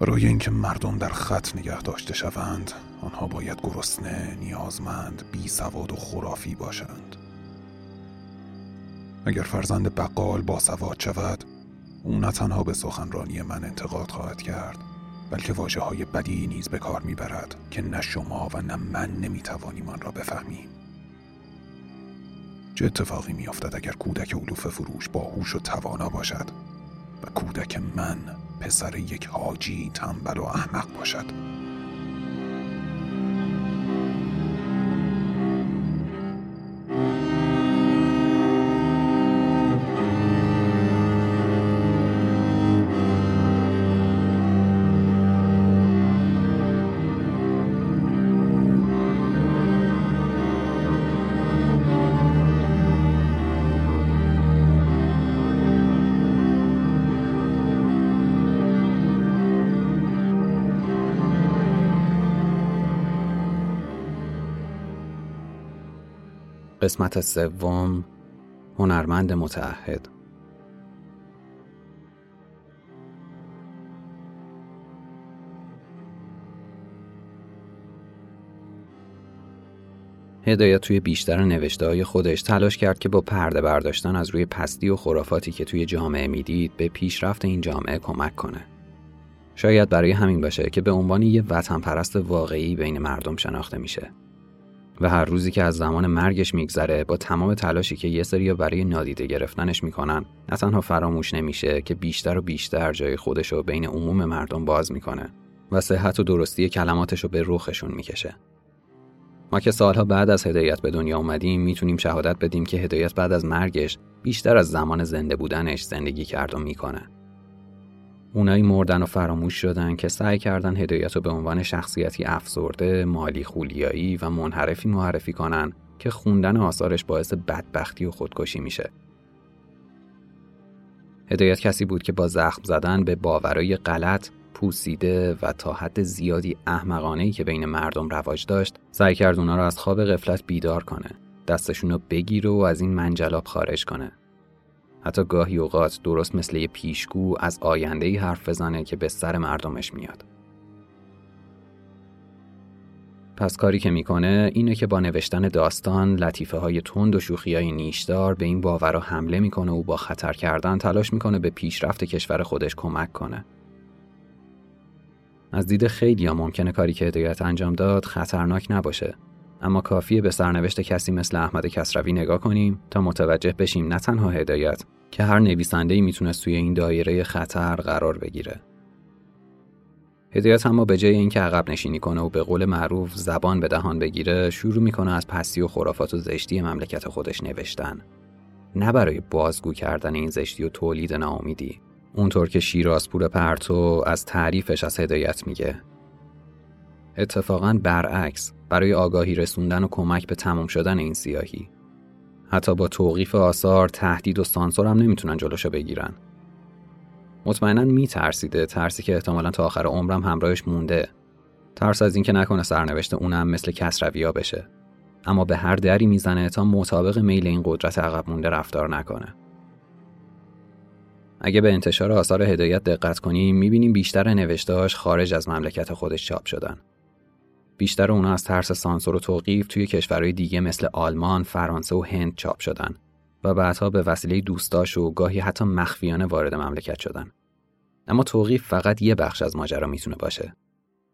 برای اینکه مردم در خط نگه داشته شوند آنها باید گرسنه، نیازمند، بی سواد و خرافی باشند. اگر فرزند بقال باسواد شود او نه تنها به سخنرانی من انتقاد خواهد کرد بلکه واجه های بدی نیز به کار می‌برد که نه شما و نه من نمی‌توانیم آن را بفهمیم. چه اتفاقی میافتد اگر کودک علوف فروش باهوش و توانا باشد و کودک من پسر یک حاجی تنبل و احمق باشد. قسمت سوم هنرمند متعهد هدایت توی بیشتر نوشته های خودش تلاش کرد که با پرده برداشتن از روی پستی و خرافاتی که توی جامعه می‌دید به پیشرفت این جامعه کمک کنه. شاید برای همین باشه که به عنوان یه وطن پرست واقعی بین مردم شناخته میشه. و هر روزی که از زمان مرگش میگذره با تمام تلاشی که یه سری برای نادیده گرفتنش می‌کنن نه تنها فراموش نمیشه که بیشتر و بیشتر جای خودش رو بین عموم مردم باز می‌کنه و صحت و درستی کلماتش رو به روخشون می‌کشه. ما که سالها بعد از هدایت به دنیا اومدیم می‌تونیم شهادت بدیم که هدایت بعد از مرگش بیشتر از زمان زنده بودنش زندگی کرد و می‌کنه. اونایی مردن و فراموش شدن که سعی کردن هدایت رو به عنوان شخصیتی افسرده، مالی خولیایی و منحرفی معرفی کنن که خوندن آثارش باعث بدبختی و خودکشی میشه. هدایت کسی بود که با زخم زدن به باورای غلط، پوسیده و تا حد زیادی احمقانهی که بین مردم رواج داشت، سعی کرد اونا رو از خواب غفلت بیدار کنه. دستشون رو بگیره و از این منجلاب خارج کنه. حتی گاهی اوقات درست مثل یه پیشگو از آینده ای حرف بزنه که به سر مردمش میاد. پس کاری که می‌کنه اینه که با نوشتن داستان لطیفه های تند و شوخی های نیشدار به این باورا حمله می‌کنه و با خطر کردن تلاش می‌کنه به پیشرفت کشور خودش کمک کنه. از دید خیلی ها ممکنه کاری که هدایت انجام داد خطرناک نباشه اما کافیه به سرنوشت کسی مثل احمد کسروی نگاه کنیم تا متوجه بشیم نه تنها هدایت که هر نویسنده‌ای می‌تونست توی این دایره خطر قرار بگیره. هدایت اما به جای اینکه عقب نشینی کنه و به قول معروف زبان به دهان بگیره شروع می‌کنه از پستی و خرافات و زشتی مملکت خودش نوشتن. نه برای بازگو کردن این زشتی و تولید ناامیدی. اونطور که شیرازپور پرتو از تعریفش از هدایت میگه. اتفاقا برعکس برای آگاهی رسوندن و کمک به تمام شدن این سیاهی. حتی با توقیف آثار تهدید و سانسور هم نمی‌تونن جلوشو بگیرن. مطمئنا میترسیده ترسی که احتمالا تا آخر عمرم همراهش مونده. ترس از اینکه نکنه سرنوشت اونم مثل کسرویا بشه. اما به هر دری می‌زنه تا مطابق میل این قدرت عقب مونده رفتار نکنه. اگه به انتشار آثار هدایت دقت کنیم می‌بینیم بیشتر نوشتهاش خارج از مملکت خودش چاپ شدن. بیشتر اونا از ترس سانسور و توقیف توی کشورهای دیگه مثل آلمان، فرانسه و هند چاپ شدن و بعدها به وسیله دوستاش و گاهی حتی مخفیانه وارد مملکت شدن. اما توقیف فقط یه بخش از ماجرا می‌تونه باشه.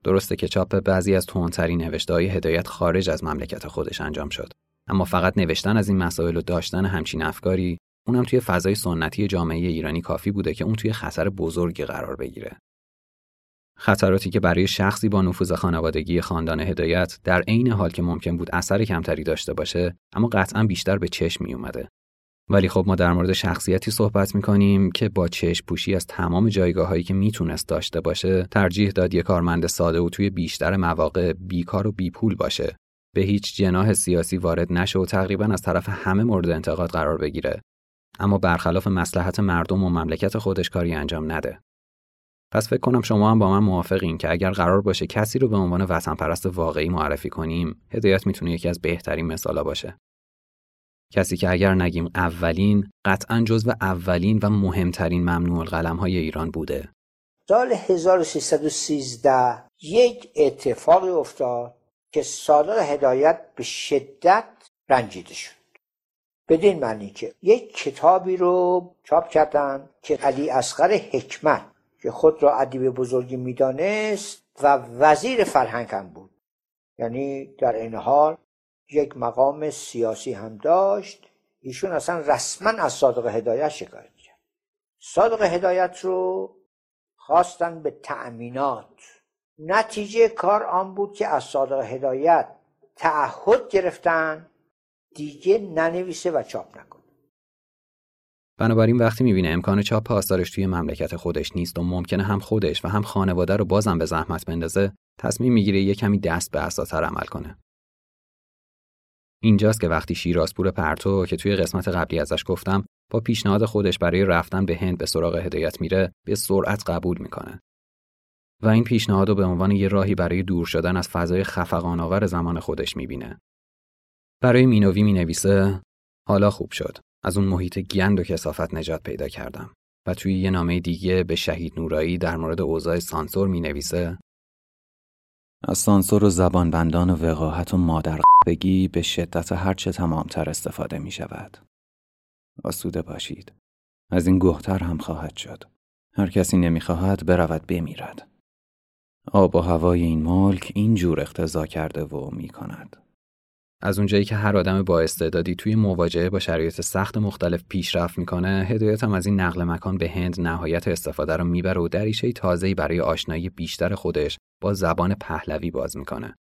درسته که چاپ بعضی از تندترین نوشته های هدایت خارج از مملکت خودش انجام شد. اما فقط نوشتن از این مسائل و داشتن همچین افکاری اونم توی فضای سنتی جامعه ایرانی کافی بوده که اون توی خطر بزرگی قرار بگیره. خطراتی که برای شخصی با نفوذ خانوادگی خاندان هدایت در عین حال که ممکن بود اثر کمتری داشته باشه اما قطعا بیشتر به چشم می اومده. ولی خب ما در مورد شخصیتی صحبت می کنیم که با چشم پوشی از تمام جایگاه هایی که می‌تونست داشته باشه ترجیح داد یک کارمند ساده و توی بیشتر مواقع بیکار و بیپول باشه. به هیچ جناح سیاسی وارد نشه و تقریبا از طرف همه مورد انتقاد قرار بگیره. اما برخلاف مسلحت مردم و مملکت خودش کاری انجام نده. پس فکر کنم شما هم با من موافقین که اگر قرار باشه کسی رو به عنوان وطن پرست واقعی معرفی کنیم هدایت می‌تونه یکی از بهترین مثالا باشه. کسی که اگر نگیم اولین قطعا جزو اولین و مهمترین ممنوع القلم های ایران بوده. سال 1313 یک اتفاقی افتاد که صادق هدایت به شدت رنجیده شد. بدین معنی که یک کتابی رو چاپ کردن که علی اصغر حکمت که خود را ادیب بزرگی می‌دانست و وزیر فرهنگ هم بود. یعنی در این حال یک مقام سیاسی هم داشت. ایشون اصلا رسما از صادق هدایت شکایت کرد. صادق هدایت رو خواستن به تأمینات. نتیجه کار آن بود که از صادق هدایت تعهد گرفتن دیگه ننویسه و چاپ نکنه. بنابراین وقتی می‌بینه امکان چاپ پاسدارش توی مملکت خودش نیست و ممکنه هم خودش و هم خانواده رو بازم به زحمت بندازه تصمیم می‌گیره یه کمی دست به اساتر عمل کنه. اینجاست که وقتی شیرازپور پرتو که توی قسمت قبلی ازش گفتم با پیشنهاد خودش برای رفتن به هند به سراغ هدایت میره به سرعت قبول می‌کنه. و این پیشنهاد رو به عنوان یه راهی برای دور شدن از فضای خفقان زمان خودش می‌بینه. برای مینوی می نویسه حالا خوب شد. از اون محیط گند و کسافت نجات پیدا کردم. و توی یه نامه دیگه به شهید نورایی در مورد اوضاع سانسور می نویسه از سانسور و زبان بندان و وقاحت و مادر بگی به شدت هرچه تمامتر استفاده می شود. آسوده باشید. از این گهتر هم خواهد شد. هر کسی نمی‌خواهد برود بمیرد. آب و هوای این ملک اینجور اختضا کرده و می کند. از اونجایی که هر آدم با استعدادی توی مواجهه با شرایط سخت مختلف پیشرفت می‌کنه هدایت هم از این نقل مکان به هند نهایت استفاده رو می‌بره و دریچه تازه‌ای برای آشنایی بیشتر خودش با زبان پهلوی باز می‌کنه.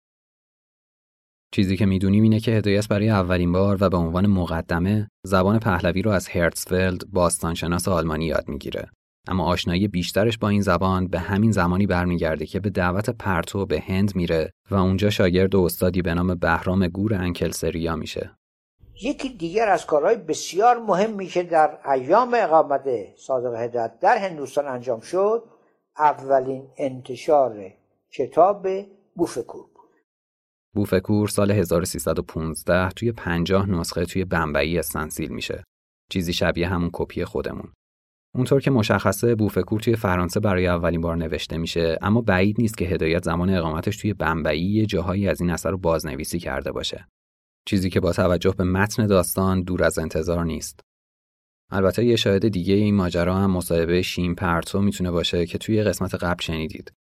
چیزی که می‌دونیم اینه که هدایت برای اولین بار و به عنوان مقدمه زبان پهلوی رو از هرتزفلد باستانشناس آلمانی یاد می‌گیره. اما آشنایی بیشترش با این زبان به همین زمانی برمیگرده که به دعوت پرتو به هند میره و اونجا شاگرد و استادی به نام بهرام گور انکلسریا میشه. یکی دیگر از کارهای بسیار مهمی که در ایام اقامت صادق هدایت در هندوستان انجام شد اولین انتشار کتاب بوفکور بود. بوفکور سال 1315 توی 50 نسخه توی بمبئی استنسیل میشه. چیزی شبیه همون کپی خودمون. اونطور که مشخصه بوفکور توی فرانسه برای اولین بار نوشته میشه اما بعید نیست که هدایت زمان اقامتش توی بمبئی یه جاهایی از این اثر رو بازنویسی کرده باشه. چیزی که با توجه به متن داستان دور از انتظار نیست. البته یه شاهد دیگه این ماجرا هم مصاحبه شین پرتو می‌تونه باشه که توی قسمت قبل شنیدید.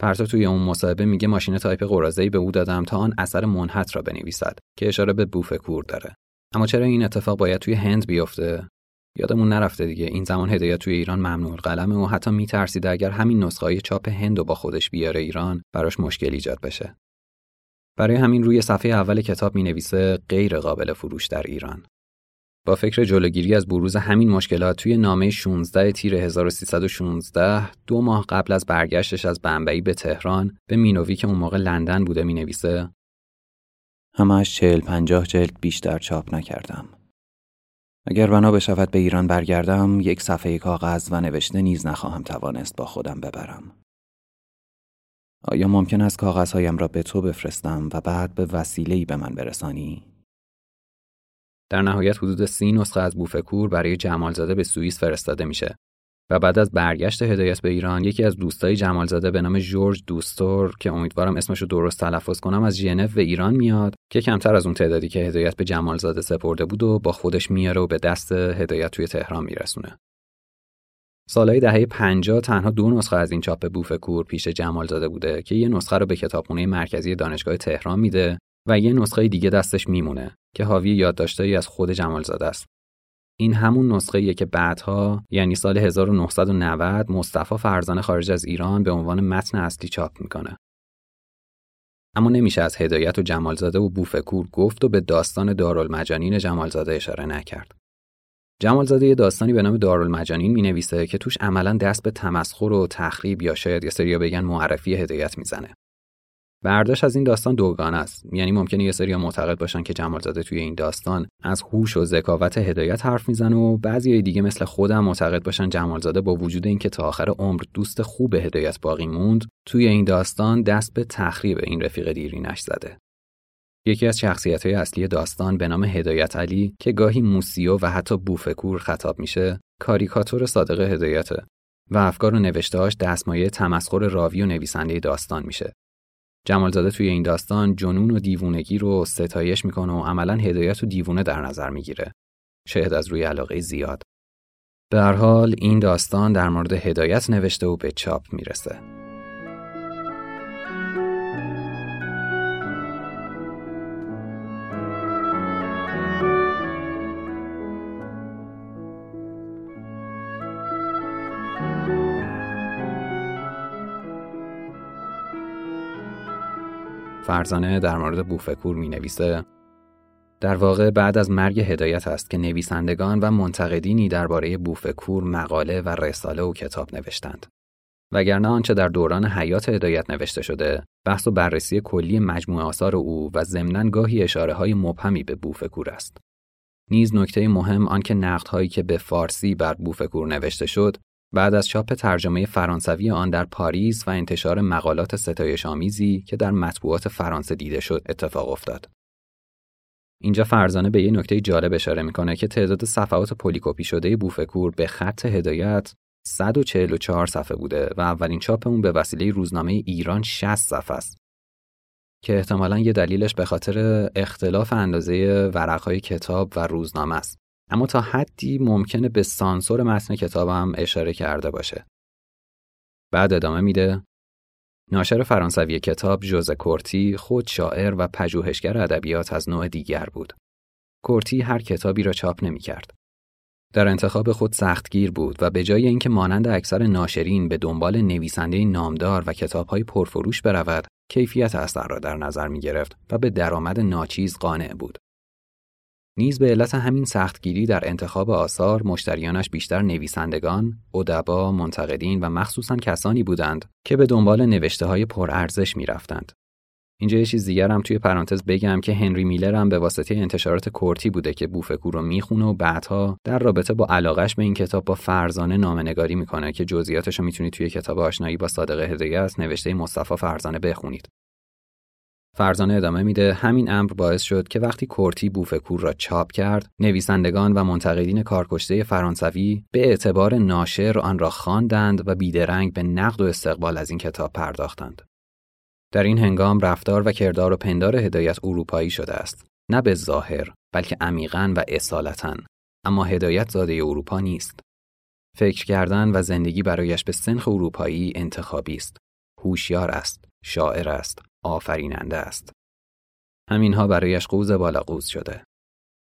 پرتو توی اون مصاحبه میگه ماشین تایپ قراضه‌ای به او دادم تا آن اثر منحط را بنویسد که اشاره به بوفکور داره. اما چرا این اتفاق باید توی هند بیفته؟ یادمون نرفته دیگه این زمان هدایت توی ایران ممنوع قلمه و حتی میترسیده اگر همین نسخه چاپ هند و با خودش بیاره ایران براش مشکل ایجاد بشه. برای همین روی صفحه اول کتاب می نویسه غیر قابل فروش در ایران. با فکر جلوگیری از بروز همین مشکلات توی نامه 16 تیر 1316 دو ماه قبل از برگشتش از بمبئی به تهران به مینوی که اون موقع لندن بوده می نویسه همش چهل پنجاه جلد بیشتر چاپ نکردم. اگر بنا بشود به ایران برگردم یک صفحه کاغذ و نوشته نیز نخواهم توانست با خودم ببرم. آیا ممکن است کاغذهایم را به تو بفرستم و بعد به وسیله‌ای به من برسانی؟ در نهایت حدود سی نسخه از بوفکور برای جمالزاده به سوئیس فرستاده میشه و بعد از برگشت هدایت به ایران یکی از دوستای جمالزاده به نام جورج دوستور که امیدوارم اسمشو درست تلفظ کنم از ژنو به ایران میاد که کمتر از اون تعدادی که هدایت به جمالزاده سپرده بود و با خودش میاره و به دست هدایت توی تهران میرسونه. سالهای دهه 50 تنها دو نسخه از این چاپ بوفکور پیش جمالزاده بوده که یه نسخه رو به کتابخونه مرکزی دانشگاه تهران میده و یه نسخه دیگه دستش میمونه که حاوی یادداشتهایی از خود جمالزاده است. این همون نسخه که بعدها یعنی سال 1990 مصطفی فرزانه خارج از ایران به عنوان متن اصلی چاپ می‌کنه. اما نمیشه از هدایت و جمالزاده و بوفکور گفت و به داستان دارالمجانین جمالزاده اشاره نکرد. جمالزاده یه داستانی به نام دارالمجانین می نویسه که توش عملا دست به تمسخر و تخریب یا شاید یه سریا بگن معرفی هدایت می‌زنه. برداشت از این داستان دوگانه است یعنی ممکنه یه سری معتقد باشن که جمالزاده توی این داستان از هوش و ذکاوت هدایت حرف می‌زنه و بعضی دیگه مثل خودم معتقد باشن جمالزاده با وجود اینکه تا آخر عمر دوست خوب هدایت باقی موند توی این داستان دست به تخریب این رفیق دیرینش زده یکی از شخصیت های اصلی داستان به نام هدایت علی که گاهی موسیو و حتی بوفکور خطاب میشه کاریکاتور صادق هدایته و افکار و نوشتهاش دستمایه تمسخر راوی و نویسنده داستان میشه. جمالزاده توی این داستان جنون و دیوونگی رو ستایش می‌کنه و عملا هدایت و دیوونه در نظر می‌گیره. شاید از روی علاقه زیاد. به هر حال این داستان در مورد هدایت نوشته و به چاپ می‌رسه. فرزانه در مورد بوفکور می نویسه در واقع بعد از مرگ هدایت است که نویسندگان و منتقدینی درباره بوفکور مقاله و رساله و کتاب نوشتند. وگرنه آنچه در دوران حیات هدایت نوشته شده، بحث و بررسی کلی مجموع آثار او و ضمناً گاهی اشاره های مبهمی به بوفکور است. نیز نکته مهم آنکه نقدهایی که به فارسی بر بوفکور نوشته شد بعد از چاپ ترجمه فرانسوی آن در پاریس و انتشار مقالات ستایش آمیزی که در مطبوعات فرانسه دیده شد اتفاق افتاد. اینجا فرزانه به یه نکته جالب اشاره می‌کنه که تعداد صفحات پلیکوپی شده بوفکور به خط هدایت 144 صفحه بوده و اولین چاپ اون به وسیله روزنامه ایران 60 صفحه است. که احتمالا یه دلیلش به خاطر اختلاف اندازه ورقهای کتاب و روزنامه است. اما تا حدی ممکنه به سانسور متن کتابم اشاره کرده باشه. بعد ادامه میده ناشر فرانسوی کتاب جوز کورتی خود شاعر و پژوهشگر ادبیات از نوع دیگر بود. کورتی هر کتابی را چاپ نمی کرد. در انتخاب خود سختگیر بود و به جای اینکه مانند اکثر ناشرین به دنبال نویسنده نامدار و کتابهای پرفروش برود، کیفیت اثر را در نظر می گرفت و به درآمد ناچیز قانع بود. نیز به علت همین سختگیری در انتخاب آثار مشتریانش بیشتر نویسندگان، ادبا، منتقدین و مخصوصا کسانی بودند که به دنبال نوشته های پرارزش می رفتند. اینجا یه چیز دیگر هم توی پرانتز بگم که هنری میلر هم به واسطه انتشارات کورتی بوده که بوفکو رو می‌خونه و بعدها در رابطه با علاقش به این کتاب با فرزانه نامنگاری می‌کنه که جزئیاتش رو می‌تونید توی کتاب آشنایی با صادق هدایت نوشته مصطفی فرزانه بخونید. فرزانه ادامه میده. همین امر باعث شد که وقتی کورتی بوفکور را چاپ کرد نویسندگان و منتقدین کارکشته فرانسوی به اعتبار ناشر آن را خواندند و بیدرنگ به نقد و استقبال از این کتاب پرداختند. در این هنگام رفتار و کردار و پندار هدایت اروپایی شده است. نه به ظاهر بلکه عمیقا و اصالتا. اما هدایت زاده اروپا نیست. فکر کردن و زندگی برایش به سنخ اروپایی انتخابی است. هوشیار است. شاعر است. آفریننده است. همینها برایش قوز بالا قوز شده.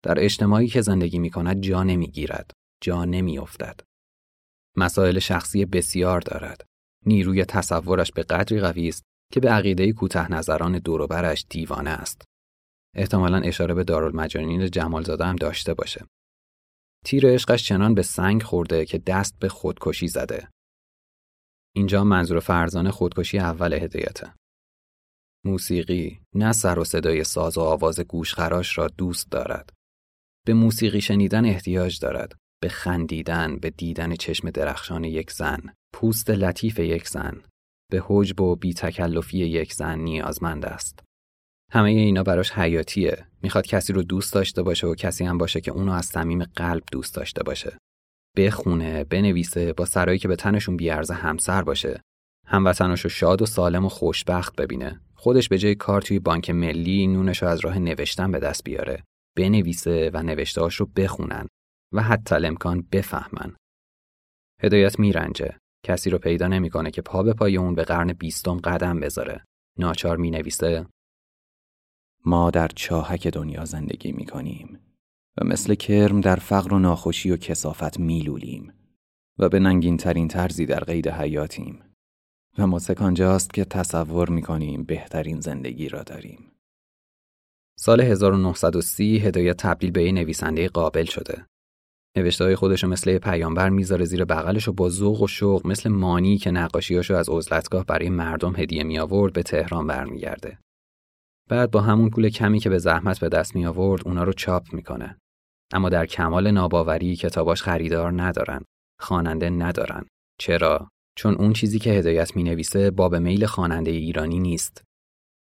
در اجتماعی که زندگی می کند جا نمی گیرد. جا نمی افتد. مسائل شخصی بسیار دارد. نیروی تصورش به قدری قوی است که به عقیده کوته نظران دوروبرش دیوانه است. احتمالا اشاره به دارالمجانین جمالزاده هم داشته باشه. تیر عشقش چنان به سنگ خورده که دست به خودکشی زده. اینجا منظور فرزانه خودکشی اول هدایته. موسیقی نه سر و صدای ساز و آواز گوشخراش را دوست دارد. به موسیقی شنیدن احتیاج دارد. به خندیدن، به دیدن چشم درخشان یک زن، پوست لطیف یک زن، به حجب و بی تکلفی یک زن نیازمند است. همه اینا براش حیاتیه. می‌خواد کسی رو دوست داشته باشه و کسی هم باشه که اونو از صمیم قلب دوست داشته باشه. بخونه، بنویسه، با سرایی که به تنشون بیارزه همسر باشه. هموطناشو شاد و سالم و خوشبخت ببینه. خودش به جای کار توی بانک ملی نونش رو از راه نوشتن به دست بیاره بنویسه و نوشتهاش رو بخونن و حتی امکان بفهمن. هدایت میرنجه. کسی رو پیدا نمی‌کنه که پا به پای اون به قرن بیستم قدم بذاره. ناچار می نویسه ما در چاهک دنیا زندگی می کنیم و مثل کرم در فقر و ناخوشی و کسافت میلولیم و به ننگین ترین طرزی در قید حیاتیم. و موسک آنجاست که تصور می‌کنیم بهترین زندگی را داریم. سال 1930 هدایت تبدیل به نویسنده قابل شده. نوشته های خودش مثل پیامبر می‌ذاره زیر بغلش و با ذوق و شوق مثل مانی که نقاشیاشو از عزلتگاه برای مردم هدیه می آورد به تهران برمیگرده. بعد با همون پول کمی که به زحمت به دست می آورد اونا رو چاپ می‌کنه. اما در کمال ناباوری کتاباش خریدار ندارن. خواننده ندارن. چرا؟ چون اون چیزی که هدایت می نویسه باب میل خواننده ایرانی نیست.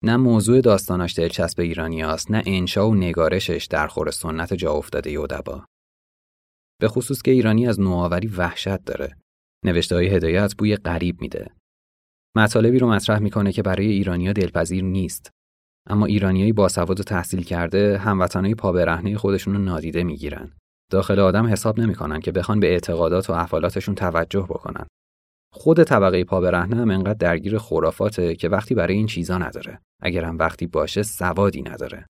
نه موضوع داستاناش دلچسب ایرانی است نه انشا و نگارشش در خور سنت جا افتاده یودبا. به خصوص که ایرانی از نوآوری وحشت داره. نوشته های هدایت بوی غریب میده. مطالبی رو مطرح می‌کنه که برای ایرانیا دلپذیر نیست. اما ایرانیایی باسواد و تحصیل کرده هموطنهای پا برهنه خودشون رو نادیده می‌گیرن. داخل آدم حساب نمی‌کنن که بخوان به اعتقادات و افعالاتشون توجه بکنن. خود طبقه پا برهنه هم انقدر درگیر خرافاته که وقتی برای این چیزا نداره. اگر هم وقتی باشه سوادی نداره.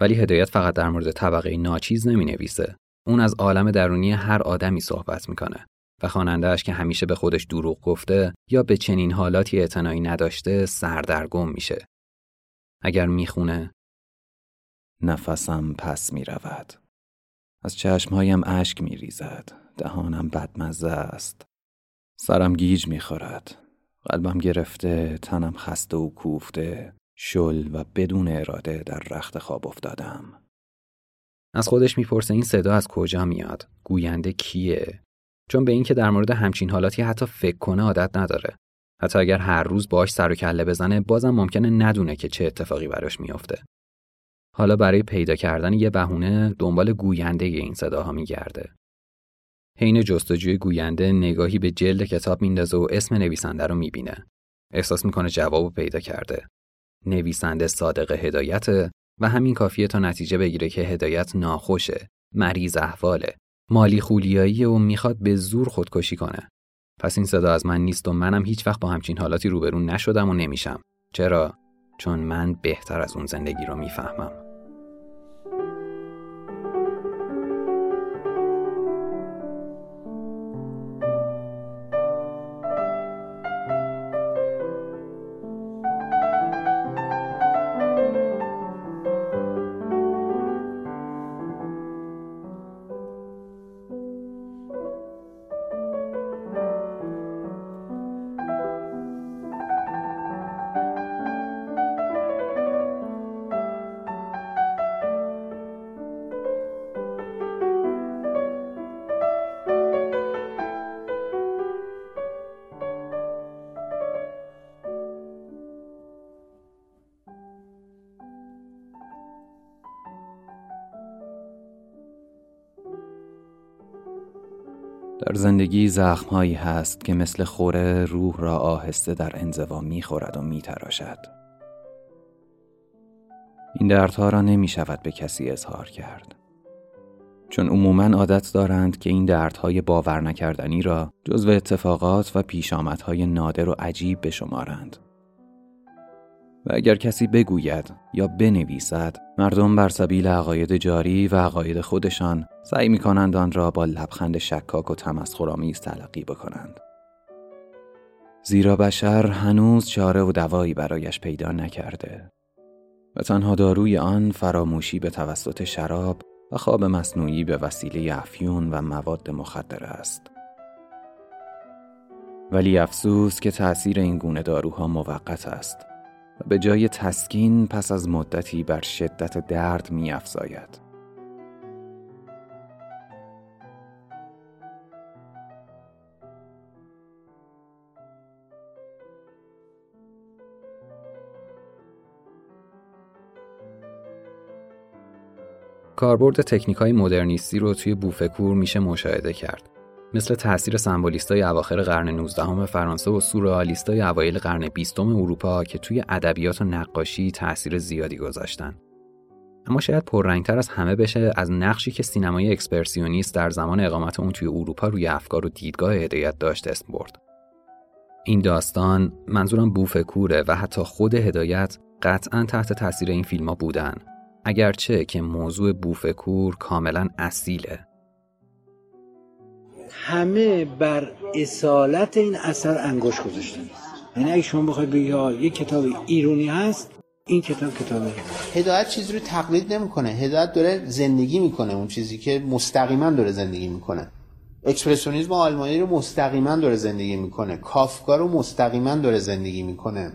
ولی هدایت فقط در مورد طبقه ناچیز نمی نویسه. اون از عالم درونی هر آدمی صحبت می‌کنه و خوانندهش که همیشه به خودش دروغ گفته یا به چنین حالاتی اعتنایی نداشته سردرگم میشه. اگر می‌خونه نفسم پس می‌رود. از چشمهایم اشک میریزد. دهانم بدمزه است. سرم گیج می‌خورد. قلبم گرفته، تنم خسته و کوفته، شل و بدون اراده در رخت خواب افتادم. از خودش می‌پرسه این صدا از کجا میاد؟ گوینده کیه؟ چون به اینکه در مورد همچین حالاتی حتی فکر کنه عادت نداره. حتی اگر هر روز باش سر و کله بزنه بازم ممکنه ندونه که چه اتفاقی براش میافته. حالا برای پیدا کردن یه بهونه دنبال گوینده این صداها میگرده. حین جستجوی گوینده نگاهی به جلد کتاب میندازه و اسم نویسنده رو می‌بینه. احساس می‌کنه جواب پیدا کرده. نویسنده صادق هدایت و همین کافیه تا نتیجه بگیره که هدایت ناخوشه، مریض احواله، مالی خولیایی و می‌خواد به زور خودکشی کنه. پس این صدا از من نیست و منم هیچ وقت با همچین حالاتی روبرو نشدم و نمیشم. چرا؟ چون من بهتر از اون زندگی رو می‌فهمم. در زندگی زخمهایی هست که مثل خوره روح را آهسته در انزوا می‌خورد و میتراشد. این دردها را نمی شود به کسی اظهار کرد. چون عموما عادت دارند که این دردهای باور نکردنی را جزو اتفاقات و پیشامدهای نادر و عجیب بشمارند. و اگر کسی بگوید یا بنویسد مردم بر سبیل عقاید جاری و عقاید خودشان سعی می کنند آن را با لبخند شکاک و تمسخرآمیز تلقی بکنند. زیرا بشر هنوز چاره و دوایی برایش پیدا نکرده و تنها داروی آن فراموشی به توسط شراب و خواب مصنوعی به وسیله افیون و مواد مخدر است. ولی افسوس که تأثیر این گونه داروها موقت است. به جای تسکین پس از مدتی بر شدت درد می افزاید. کاربرد تکنیک های مدرنیستی رو توی بوفکور میشه مشاهده کرد. مثل تاثیر سمبولیستای اواخر قرن 19 فرانسه و سورئالیستای اوایل قرن 20 اروپا که توی ادبیات و نقاشی تاثیر زیادی گذاشتن. اما شاید پررنگتر از همه بشه از نقشی که سینمای اکسپرسیونیست در زمان اقامت اون توی اروپا روی افکار و دیدگاه هدایت داشت اسم برد. این داستان منظورم بوفکوره و حتی خود هدایت قطعا تحت تاثیر این فیلم ها بودن اگرچه که موضوع بوفکور کاملا اصیله همه بر اصالت این اثر انگوش گذاشتن. یعنی اگه شما بخواید بگید یه کتاب ایرونی هست این کتاب کتابه هدایت چیزی رو تقلید نمی‌کنه. هدایت داره زندگی می‌کنه. اون چیزی که مستقیما داره زندگی می‌کنه. اکسپرسیونیسم آلمانی رو مستقیما داره زندگی می‌کنه. کافکا رو مستقیما داره زندگی می‌کنه.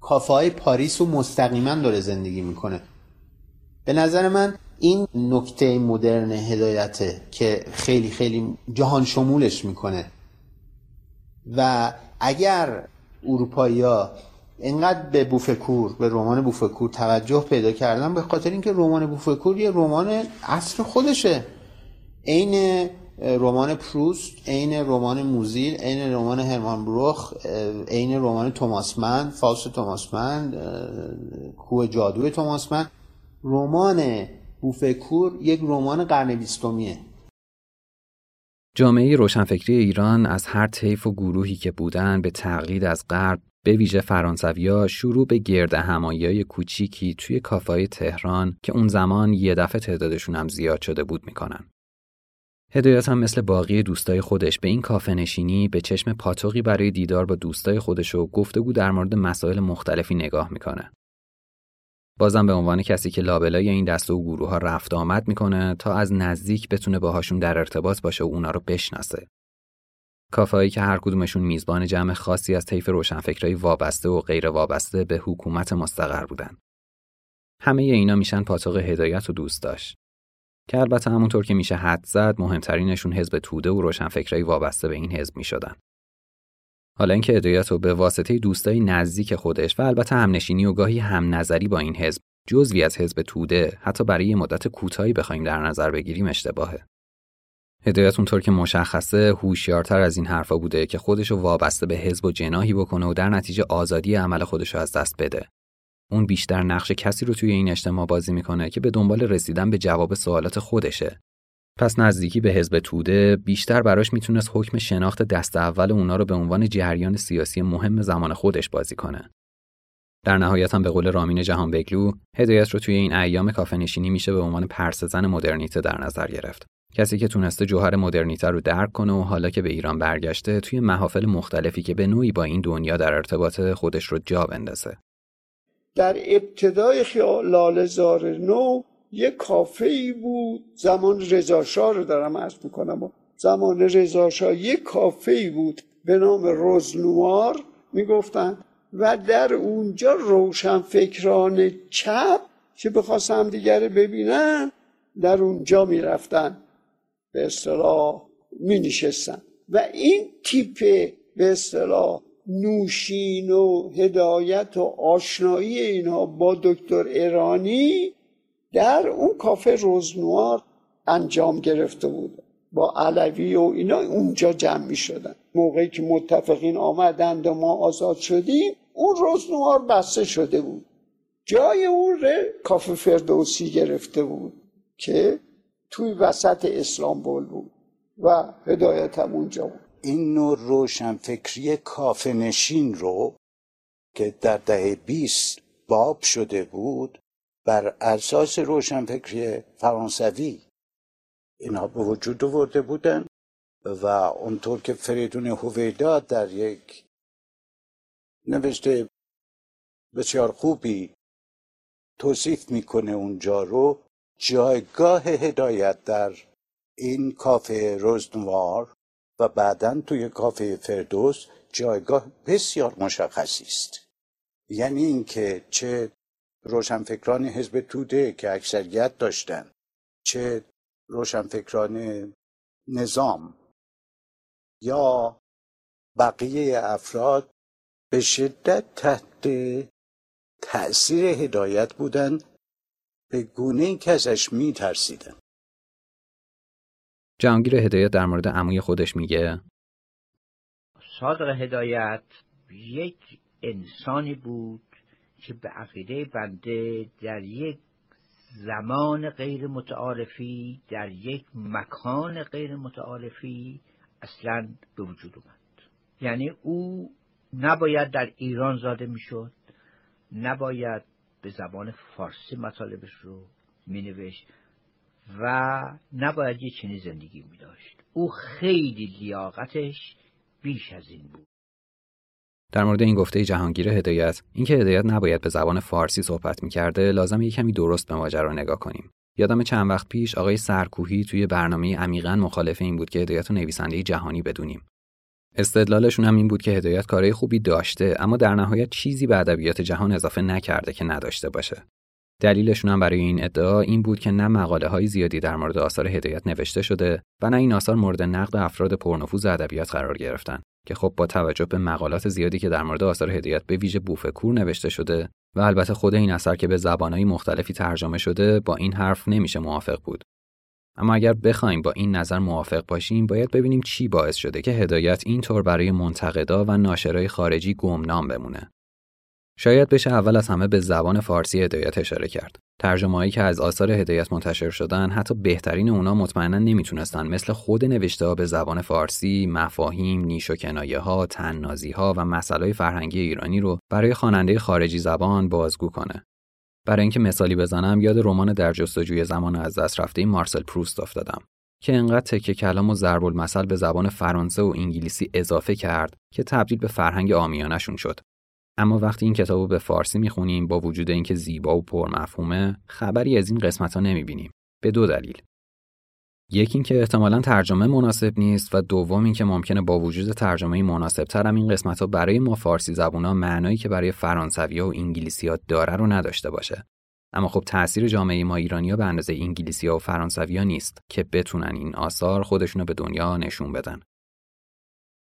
کافه های پاریس رو مستقیما داره زندگی می‌کنه. به نظر من این نکته مدرن هدایته که خیلی خیلی جهان شمولش می‌کنه. و اگر اروپایی ها اینقدر به بوفکور به رمان بوفکور توجه پیدا کردن به خاطر اینکه رمان بوفکور یه رمان اصر خودشه. عین رمان پروست عین رمان موزیل عین رمان هرمان بروخ عین رمان توماس من فاوست توماس من کوه جادوی توماس من رمان بوفکور یک رمان قرن بیستمیه جامعه روشنفکری ایران از هر طیف و گروهی که بودن به تقلید از غرب به ویژه فرانسویا شروع به گرد همایی کوچیکی توی کافای تهران که اون زمان یه دفعه تعدادشون هم زیاد شده بود می‌کنن. هدایت هم مثل باقی دوستای خودش به این کافه نشینی به چشم پاتوقی برای دیدار با دوستای خودش و گفتگو در مورد مسائل مختلفی نگاه می‌کنه. بازم به عنوان کسی که لابلای این دسته و گروه ها رفت آمد می‌کنه تا از نزدیک بتونه باهاشون در ارتباط باشه و اونا رو بشناسه. کافهایی که هر کدومشون میزبان جمع خاصی از طیف روشنفکرای وابسته و غیر وابسته به حکومت مستقر بودن. همه اینا میشن پاتوق هدایت و دوست داشت. که البته همونطور که میشه حد زد مهمترینشون حزب توده و روشنفکرای وابسته به این حزب می‌شدن. حالا اینکه رو به واسطه دوستای نزدیک خودش و البته همنشینی و گاهی هم نظری با این حزب جزوی از حزب توده حتی برای یه مدت کوتاهی بخوایم در نظر بگیریم اشتباهه. هدایت اونطور که مشخصه هوشیارتر از این حرفا بوده که خودشو وابسته به حزب و جناهی بکنه و در نتیجه آزادی عمل خودشو از دست بده. اون بیشتر نقش کسی رو توی این اجتماع بازی می‌کنه که به دنبال رسیدن به جواب سوالات خودشه. پس نزدیکی به حزب توده بیشتر براش می‌تونست حکم شناخت دست اول اونا رو به عنوان جریان سیاسی مهم زمان خودش بازی کنه. در نهایت هم به قول رامین جهان بگلو هدایت رو توی این ایام کافه نشینی میشه به عنوان پرسزن مدرنیته در نظر گرفت. کسی که تونسته جوهر مدرنیته رو درک کنه و حالا که به ایران برگشته توی محافل مختلفی که به نوعی با این دنیا در ارتباط خودش رو جا بندازه. در ابتدای خیال زار نو یه کافه ای بود. زمان رضاشاه رو دارم عرض می‌کنم زمان رضاشاه یه کافه ای بود به نام روزنوار می‌گفتن و در اونجا روشنفکران چپ که بخواستم دیگر ببینن در اونجا می‌رفتن. به اصطلاح می نشستن و این تیپ به اصطلاح نوشین و هدایت و آشنایی اینها با دکتر ایرانی در اون کافه روزنوار انجام گرفته بود. با علوی و اینا اونجا جمع می شدن. موقعی که متفقین آمدند و ما آزاد شدیم اون روزنوار بسته شده بود. جای اون ره کافه فردوسی گرفته بود که توی وسط اسلامبول بود و هدایت هم اونجا بود. این نوع روشنفکری کافه نشین رو که در دهه 20 باب شده بود بر اساس روشنفکری فرانسوی اینها به وجود آورده بودن و اونطور که فریدون هویدا در یک نوشته بسیار خوبی توصیف می‌کنه اونجا رو جایگاه هدایت در این کافه روزنوار و بعدا توی کافه فردوس جایگاه بسیار مشخصی است. یعنی اینکه چه روشنفکران حزب توده که اکثریت داشتن چه روشنفکران نظام یا بقیه افراد به شدت تحت تأثیر هدایت بودند به گونه ای که ازش می ترسیدن. جهانگیر هدایت در مورد عموی خودش میگه صادق هدایت یک انسانی بود که به عقیده بنده در یک زمان غیر متعارفی در یک مکان غیر متعارفی اصلا به وجود اومد. یعنی او نباید در ایران زاده می‌شد نباید به زبان فارسی مطالبش رو مینوشت و نباید یه چنین زندگی می داشت او خیلی لیاقتش بیش از این بود. در مورد این گفته جهانگیر هدایت اینکه هدایت نباید به زبان فارسی صحبت می‌کرده لازم یه کمی درست به ماجرا نگاه کنیم. یادم چند وقت پیش آقای سرکوهی توی برنامه عمیقا مخالف این بود که هدایت و نویسنده جهانی بدونیم. استدلالشون هم این بود که هدایت کارهای خوبی داشته اما در نهایت چیزی به ادبیات جهان اضافه نکرده که نداشته باشه. دلیلشون هم برای این ادعا این بود که نه مقاله های زیادی در مورد آثار هدایت نوشته شده و نه این آثار مورد نقد افراد پرنفوذ ادبیات قرار گرفتن که خب با توجه به مقالات زیادی که در مورد آثار هدایت به ویژه بوفکور نوشته شده و البته خود این اثر که به زبانهای مختلفی ترجمه شده با این حرف نمیشه موافق بود اما اگر بخوایم با این نظر موافق باشیم باید ببینیم چی باعث شده که هدایت اینطور برای منتقدا و ناشرای خارجی گمنام بمونه. شاید بشه اول از همه به زبان فارسی هدایت اشاره کرد. ترجمه‌هایی که از آثار هدایت منتشر شدن حتی بهترین اونا مطمئنا نمی‌تونستن مثل خود نوشته ها به زبان فارسی مفاهیم، نیش و کنایه ها، تننازی ها و مسائل فرهنگی ایرانی رو برای خواننده خارجی زبان بازگو کنه. برای اینکه مثالی بزنم یاد رمان در جستجوی زمان از دست رفته مارسل پروست افتادم که انقدر تکه کلام و ضرب المثل به زبان فرانسه و انگلیسی اضافه کرد که تبدیل به فرهنگ آمیانشون شد اما وقتی این کتاب رو به فارسی می‌خونیم با وجود اینکه زیبا و پرمفهومه خبری از این قسمت ها نمی‌بینیم. به دو دلیل. یکی اینکه احتمالا ترجمه مناسب نیست و دوم اینکه ممکنه با وجود ترجمه مناسب تر این قسمت ها برای ما فارسی زبونا معنایی که برای فرانسوی و انگلیسی ها داره رو نداشته باشه. اما خب تاثیر جامعه ما ایرانیا به اندازه انگلیسی ها و فرانسوی ها نیست که بتونن این آثار خودشونو به دنیا نشون بدن.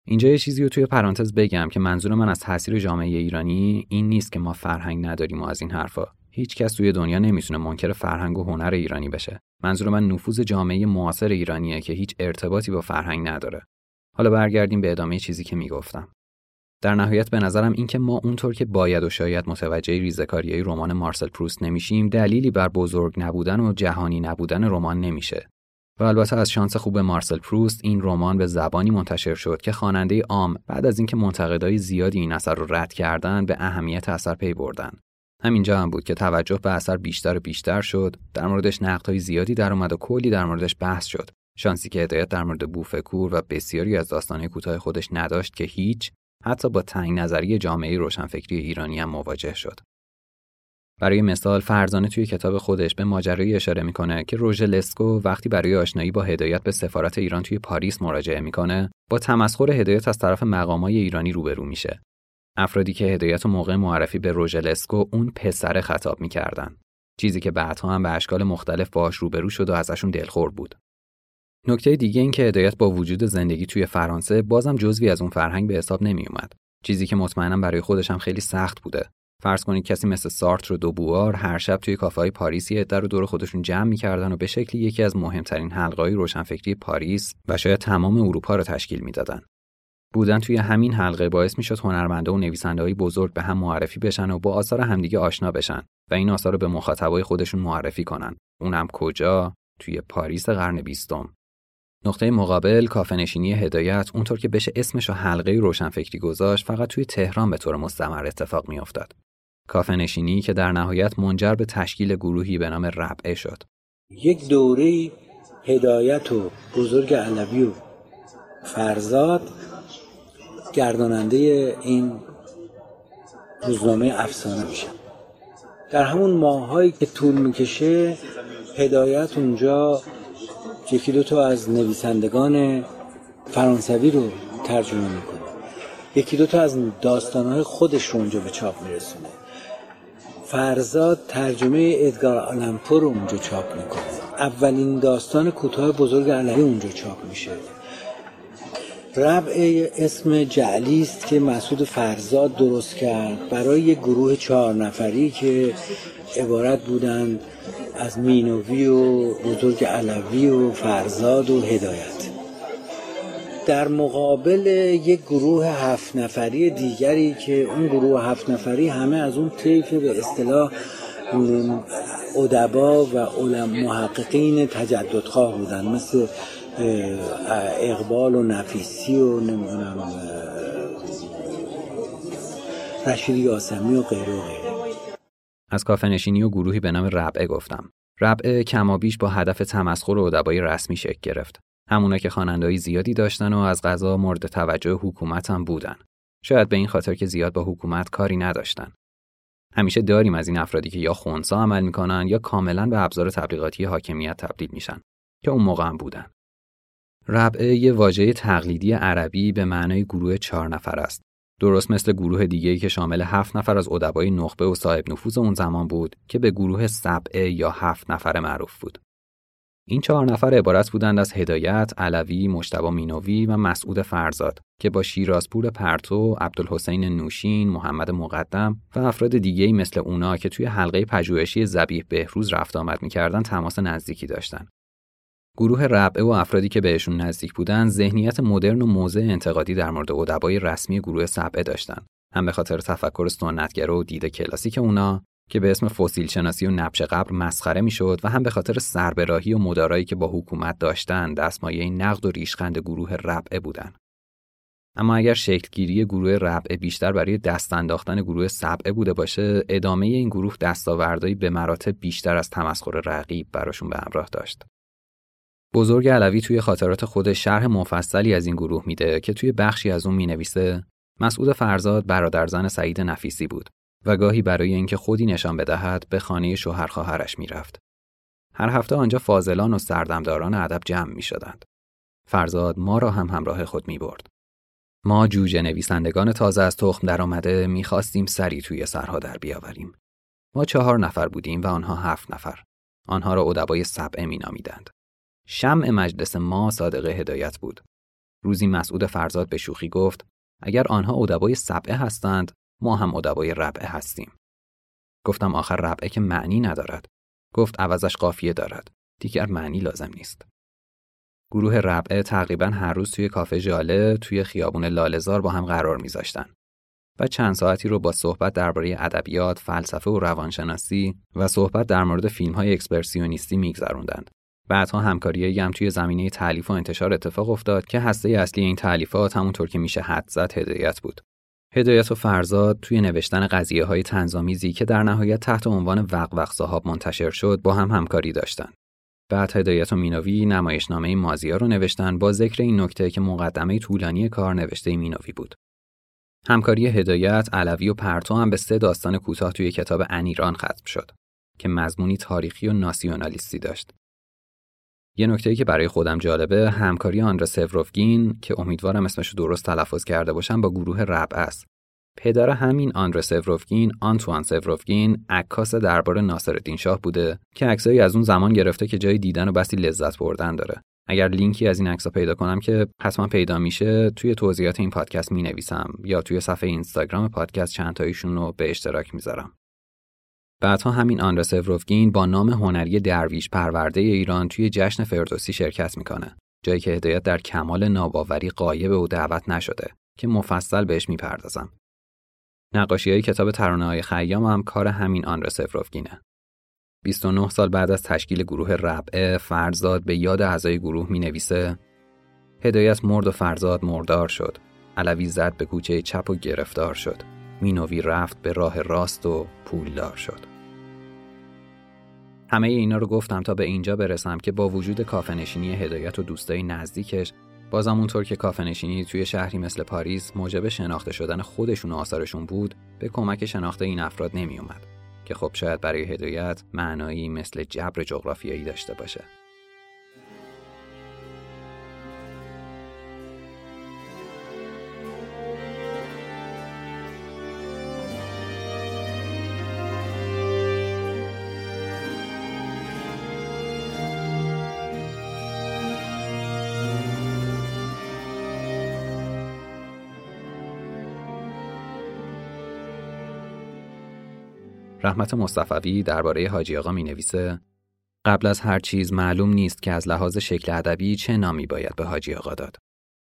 اینجا یه چیزی رو توی پرانتز بگم که منظور من از تاثیر جامعه ایرانی این نیست که ما فرهنگ نداریم و از این حرفا. هیچ کس توی دنیا نمی‌تونه منکر فرهنگ و هنر ایرانی بشه. منظور من نفوذ جامعه معاصر ایرانیه که هیچ ارتباطی با فرهنگ نداره. حالا برگردیم به ادامه چیزی که می‌گفتم. در نهایت به نظرم اینکه ما اونطور که باید و شاید متوجه ریزکاریای رمان مارسل پروست نمیشیم دلیلی بر بزرگ نبودن و جهانی نبودن رمان نمیشه. و البته از شانس خوب مارسل پروست این رمان به زبانی منتشر شد که خواننده عام بعد از اینکه منتقدای زیادی این اثر رو رد کردن به اهمیت اثر پی بردن. همینجا هم بود که توجه به اثر بیشتر و بیشتر شد در موردش نقدهای زیادی در اومد و کلی در موردش بحث شد. شانسی که هدایت در مورد بوفکور و بسیاری از داستانهای کوتاه خودش نداشت که هیچ حتی با تنگ نظری جامعه روشنفکری ایرانی هم مواجه شد. برای مثال فرزانه توی کتاب خودش به ماجرایی اشاره می‌کنه که روژه لسکو وقتی برای آشنایی با هدایت به سفارت ایران توی پاریس مراجعه می‌کنه با تمسخر هدایت از طرف مقامای ایرانی روبرو میشه. افرادی که هدایت و موقع معرفی به روژلسکو اون پسر خطاب می‌کردن. چیزی که بعدها هم به اشکال مختلف باش روبرو شد و ازشون دلخور بود. نکته دیگه این که هدایت با وجود زندگی توی فرانسه بازم جزوی از اون فرهنگ به حساب نمیومد چیزی که مطمئنا برای خودش هم خیلی سخت بوده. فرض کنید کسی مثل سارتر و دوبوار هر شب توی کافه های پاریسی عده رو دور خودشون جمع می‌کردن و به شکلی یکی از مهمترین حلقه‌های روشنفکری پاریس و شاید تمام اروپا رو تشکیل می‌دادن بودن توی همین حلقه باعث می‌شد هنرمنده و نویسنده بزرگ به هم معرفی بشن و با آثار همدیگه آشنا بشن و این آثار رو به مخاطبای خودشون معرفی کنن. اونم کجا؟ توی پاریس قرن بیستم. نقطه مقابل کافنشینی هدایت اونطور که بشه اسمش رو حلقه روشنفکری گذاشت فقط توی تهران به طور مستمر اتفاق میافتاد. کافنشینی که در نهایت منجر به تشکیل گروهی به نام ربعه شد. یک دوره هدایت و بزرگ علوی و فرزاد گرداننده این روزنامه افسانه میشه. در همون ماهایی که طول می‌کشه هدایت اونجا یکی دو تا از نویسندگان فرانسوی رو ترجمه می‌کنه. یکی دو تا از داستانهای خودش رو اونجا به چاپ میرسونه. فرزاد ترجمه ادگار آلمپور رو اونجا چاپ می‌کنه. اولین داستان کوتاه بزرگ علوی اونجا چاپ میشه. ربع اسم جعلی است که مسعود فرزاد درست کرد. برای یک گروه چهار نفری که عبارت بودند از مینوی و بزرگ علوی و فرزاد و هدایت. در مقابل یک گروه هفت نفری دیگری که اون گروه هفت نفری همه از اون طیف به اصطلاح ادبا و علم محققین تجددخواه بودن. مثل اقبال و نفیسی و نمی‌دونم رشید یاسمی و غیره و غیره. از کافنشینی و گروهی به نام ربعه گفتم. ربعه کمابیش با هدف تمسخر ادبای رسمی شکل گرفت. همونا که خواننده‌های زیادی داشتن و از غذا مورد توجه حکومت هم بودن شاید به این خاطر که زیاد با حکومت کاری نداشتن همیشه داریم از این افرادی که یا خونسا عمل می‌کنن یا کاملا به ابزار تبلیغاتی حاکمیت تبدیل میشن که اون موقع هم بودن ربعه یه واژه تقلیدی عربی به معنای گروه چهار نفر است. درست مثل گروه دیگه که شامل هفت نفر از ادبای نخبه و صاحب نفوذ اون زمان بود که به گروه سبعه یا هفت نفر معروف بود. این چهار نفر عبارت بودند از هدایت، علوی، مشتبا مینوی و مسعود فرزاد که با شیرازپور پرتو، عبدالحسین نوشین، محمد مقدم و افراد دیگه‌ای مثل اونا که توی حلقه پژوهشی زبیح بهروز رفت آمد می‌کردن تماس نزدیکی داشتند. گروه ربعه و افرادی که بهشون نزدیک بودن ذهنیت مدرن و موضع انتقادی در مورد ادبای رسمی گروه سبعه داشتن هم به خاطر تفکر سنتگرا و دید کلاسیک اونا که به اسم فسیل شناسی و نبش قبر مسخره می‌شد و هم به خاطر سربراهی و مدارایی که با حکومت داشتن دستمایه نقد و ریشخند گروه ربعه بودن. اما اگر شکلگیری گروه ربعه بیشتر برای دست انداختن گروه سبعه بوده باشه ادامه این گروه دستاوردهایی به مراتب بیشتر از تمسخر رقیب براشون به همراه داشت بزرگ علوی توی خاطرات خود شرح مفصلی از این گروه میده که توی بخشی از اون می‌نویسه مسعود فرزاد برادرزن سعید نفیسی بود و گاهی برای اینکه خودی نشان بدهد به خانه شوهر خواهرش می‌رفت. هر هفته آنجا فاضلان و سردمداران ادب جمع می شدند. فرزاد ما را هم همراه خود می برد. ما جوجه نویسندگان تازه از تخم درآمده می‌خواستیم سری توی سرها در بیاوریم. ما چهار نفر بودیم و آنها هفت نفر. آنها را ادبای سبعه می نامیدند. شمع مجلس ما صادق هدایت بود. روزی مسعود فرزاد به شوخی گفت اگر آنها ادبای سبعه هستند ما هم ادبای ربعه هستیم. گفتم آخر ربعه که معنی ندارد. گفت عوضش قافیه دارد. دیگر معنی لازم نیست. گروه ربعه تقریبا هر روز توی کافه جاله توی خیابون لالزار با هم قرار میذاشتن. و چند ساعتی رو با صحبت درباره ادبیات، فلسفه و روانشناسی و صحبت در مورد فیلم های اکسپرسیونیستی میگذروندند. بعدها همکاری هم توی زمینه تعلیف و انتشار اتفاق افتاد که هسته اصلی این تعلیفات همونطور که میشه حد زد هدایت بود. هدایت و فرزاد توی نوشتن قضیه های تنظامیزی که در نهایت تحت عنوان وق وق صاحب منتشر شد با هم همکاری داشتند. بعد هدایت و مینوی نمایشنامه مازیا رو نوشتن با ذکر این نکته که مقدمه طولانی کار نوشته مینوی بود. همکاری هدایت، علوی و پرتو هم به سه داستان کوتاه توی کتاب انیران ختم شد که مضمونی تاریخی و ناسیونالیستی داشت. یه نکته که برای خودم جالبه همکاری آندره سوروفگین که امیدوارم اسمش رو درست تلفظ کرده باشم با گروه رب است. پدر همین آندره سوروفگین، آنتوان سوروفگین، عکاس دربار ناصرالدین شاه بوده که عکسایی از اون زمان گرفته که جای دیدن و بسی لذت بردن داره. اگر لینکی از این عکس‌ها پیدا کنم که حتما پیدا میشه توی توضیحات این پادکست می نویسم یا توی صفحه اینستاگرام پادکست چند تایشون رو به اشتراک می‌ذارم. بعدها همین آندره سوروفگین با نام هنری درویش پرورده ایران توی جشن فردوسی شرکت می‌کنه جایی که هدایت در کمال ناباوری قایب و دعوت نشده که مفصل بهش می‌پردازم. نقاشی های کتاب ترانه های خیام هم کار همین آندره سفروفگینه 29 سال بعد از تشکیل گروه ربعه فرزاد به یاد اعضای گروه می نویسه هدایت مرد و فرزاد مردار شد علوی زد به کوچه چپ و گرفتار شد مینوی رفت به راه راست و پولدار شد. همه اینا رو گفتم تا به اینجا برسم که با وجود کافنشینی هدایت و دوستای نزدیکش بازم اونطور که کافنشینی توی شهری مثل پاریس موجب شناخته شدن خودشون و آثارشون بود به کمک شناخته این افراد نمی اومد که خب شاید برای هدایت معنایی مثل جبر جغرافیایی داشته باشه. رحمت مصطفوی درباره حاجی آقا می نویسه قبل از هر چیز معلوم نیست که از لحاظ شکل ادبی چه نامی باید به حاجی آقا داد.